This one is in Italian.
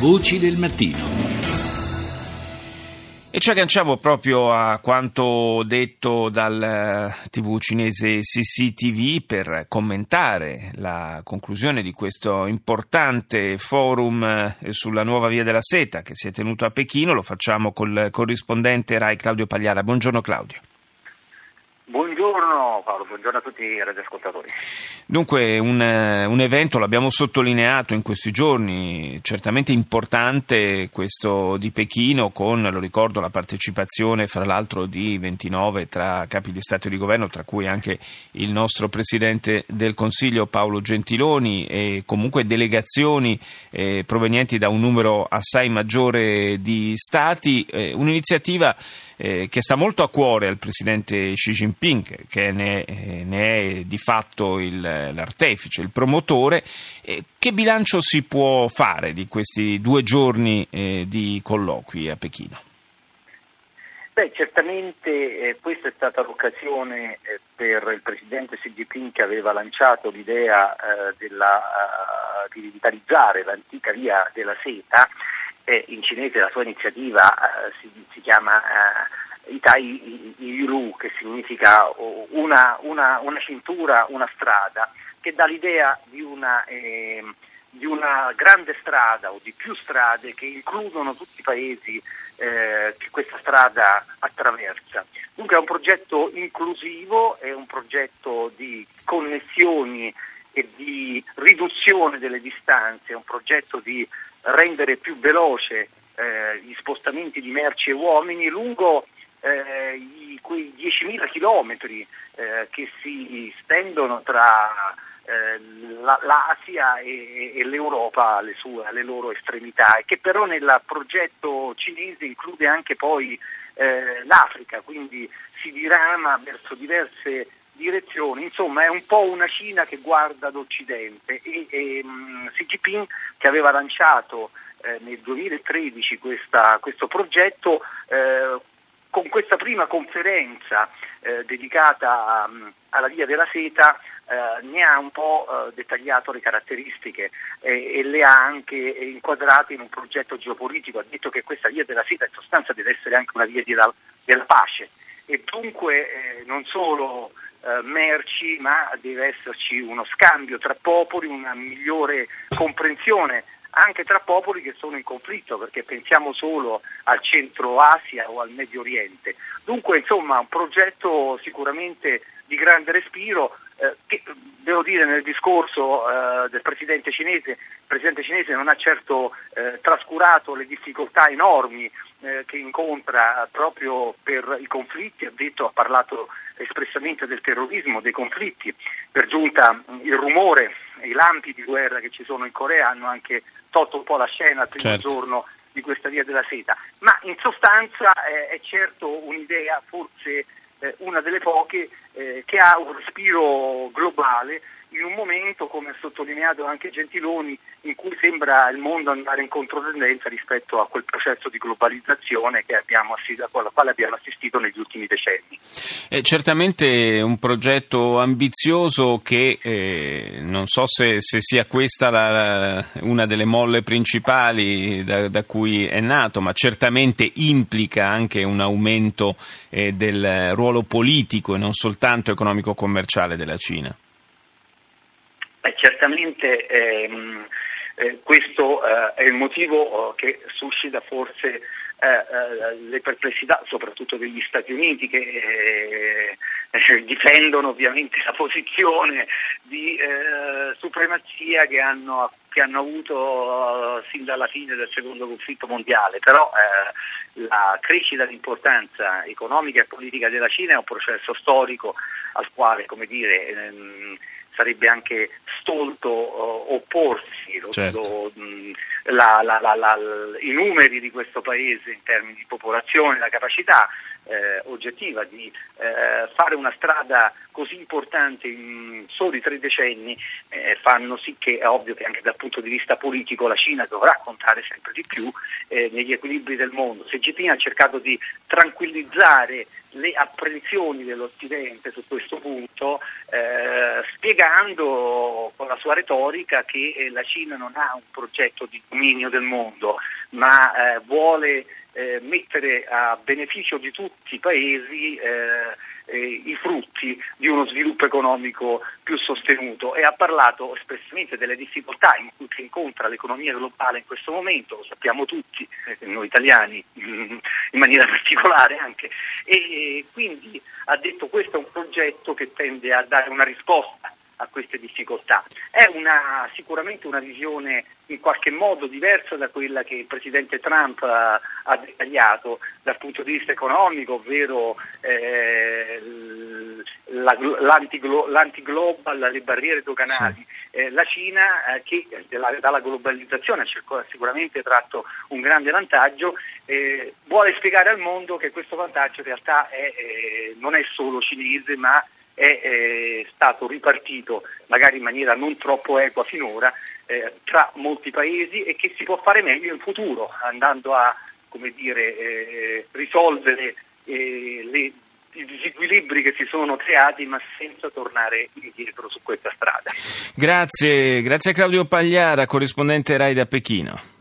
Voci del mattino. E ci agganciamo proprio a quanto detto dal eh, TV cinese CCTV per commentare la conclusione di questo importante forum eh, sulla nuova via della seta che si è tenuto a Pechino. Lo facciamo col corrispondente Rai Claudio Pagliara. Buongiorno Claudio. Buongiorno Paolo, buongiorno a tutti i radioascoltatori. Dunque un, eh, un, evento, l'abbiamo sottolineato in questi giorni, certamente importante questo di Pechino con, lo ricordo, la partecipazione fra l'altro di 29 tra capi di Stato e di Governo, tra cui anche il nostro Presidente del Consiglio Paolo Gentiloni e comunque delegazioni eh, provenienti da un numero assai maggiore di Stati, eh, un'iniziativa eh, che sta molto a cuore al Presidente Xi Jinping, che ne, eh, ne è di fatto il, l'artefice, il promotore. Eh, che bilancio si può fare di questi due giorni eh, di colloqui a Pechino? Beh, certamente eh, questa è stata l'occasione eh, per il Presidente Xi Jinping che aveva lanciato l'idea eh, della, di rivitalizzare l'antica via della seta eh, in cinese la sua iniziativa eh, si, si, chiama eh, Itai Yuru, che significa una, una, una, cintura, una strada, che dà l'idea di una, eh, di una, grande strada o di più strade che includono tutti i paesi eh, che questa strada attraversa. Dunque è un progetto inclusivo, è un progetto di connessioni e di riduzione delle distanze, è un progetto di rendere più veloce eh, gli spostamenti di merci e uomini lungo eh, i, quei 10.000 chilometri eh, che si stendono tra eh, la, l'Asia e, e l'Europa alle, sue, alle loro estremità e che però nel progetto cinese include anche poi eh, l'Africa, quindi si dirama verso diverse direzioni, insomma è un po' una Cina che guarda d'Occidente e, e um, Xi Jinping che aveva lanciato eh, nel 2013 questa, questo progetto eh, con questa prima conferenza eh, dedicata um, alla via della seta eh, ne ha un po' eh, dettagliato le caratteristiche e le ha anche inquadrate in un progetto geopolitico, ha detto che questa via della seta in sostanza deve essere anche una via della, della pace. E dunque non solo eh, merci, ma deve esserci uno scambio tra popoli, una migliore comprensione anche tra popoli che sono in conflitto, perché pensiamo solo al centro Asia o al Medio Oriente. Dunque, insomma, un progetto sicuramente di grande respiro eh, che, devo dire, nel discorso eh, del presidente cinese, il presidente cinese non ha certo eh, trascurato le difficoltà enormi eh, che incontra proprio per i conflitti, ha, detto, ha parlato espressamente del terrorismo, dei conflitti. Per giunta il rumore, i lampi di guerra che ci sono in Corea hanno anche tolto un po' la scena al primo certo. giorno di questa via della seta, ma in sostanza eh, è certo un'idea, forse eh, una delle poche, eh, che ha un respiro globale in un momento, come ha sottolineato anche Gentiloni, in cui sembra il mondo andare in controtendenza rispetto a quel processo di globalizzazione assistito, al quale abbiamo assistito negli ultimi decenni. È certamente un progetto ambizioso che eh, non so se, se sia questa la, una delle molle principali da, da, cui è nato, ma certamente implica anche un aumento eh, del ruolo politico e non soltanto economico-commerciale della Cina. Beh, certamente ehm, eh, questo eh, è il motivo eh, che suscita forse eh, eh, le perplessità soprattutto degli Stati Uniti che eh, difendono ovviamente la posizione di supremazia che hanno, che hanno avuto sin dalla fine del secondo conflitto mondiale, però la crescita di importanza economica e politica della Cina è un processo storico al quale, come dire, ehm, sarebbe anche stolto uh, opporsi. Certo. Lo, mh, la, la, la, I numeri di questo paese in termini di popolazione, la capacità eh, oggettiva di eh, fare una strada così importante in soli tre decenni eh, fanno sì che è ovvio che anche dal punto di vista politico la Cina dovrà contare sempre di più eh, negli equilibri del mondo. Se Jinping ha cercato di tranquillizzare le apprensioni dell'Occidente su questo punto, eh, spiegando con la sua retorica che eh, la Cina non ha un progetto di dominio del mondo, ma eh, vuole eh, mettere a beneficio di tutti i paesi eh, eh, i frutti di uno sviluppo economico più sostenuto. E ha parlato espressamente delle difficoltà in cui si incontra l'economia globale in questo momento, lo sappiamo tutti, eh, noi italiani in maniera particolare anche, e quindi ha detto questo è un progetto che tende a dare una risposta a queste difficoltà. È una, sicuramente una visione in qualche modo diversa da quella che il Presidente Trump ha, ha dettagliato dal punto di vista economico, ovvero eh, la, l'antiglobal, le barriere doganali. Sì. Eh, la Cina eh, che della, dalla globalizzazione ha sicuramente tratto un grande vantaggio, eh, vuole spiegare al mondo che questo vantaggio in realtà è, eh, non è solo cinese ma è eh, stato ripartito magari in maniera non troppo equa finora eh, tra molti paesi e che si può fare meglio in futuro andando a dire, eh, risolvere eh, le, i disequilibri che si sono creati ma senza tornare indietro su questa strada. Grazie, grazie a Claudio Pagliara, corrispondente RAI da Pechino.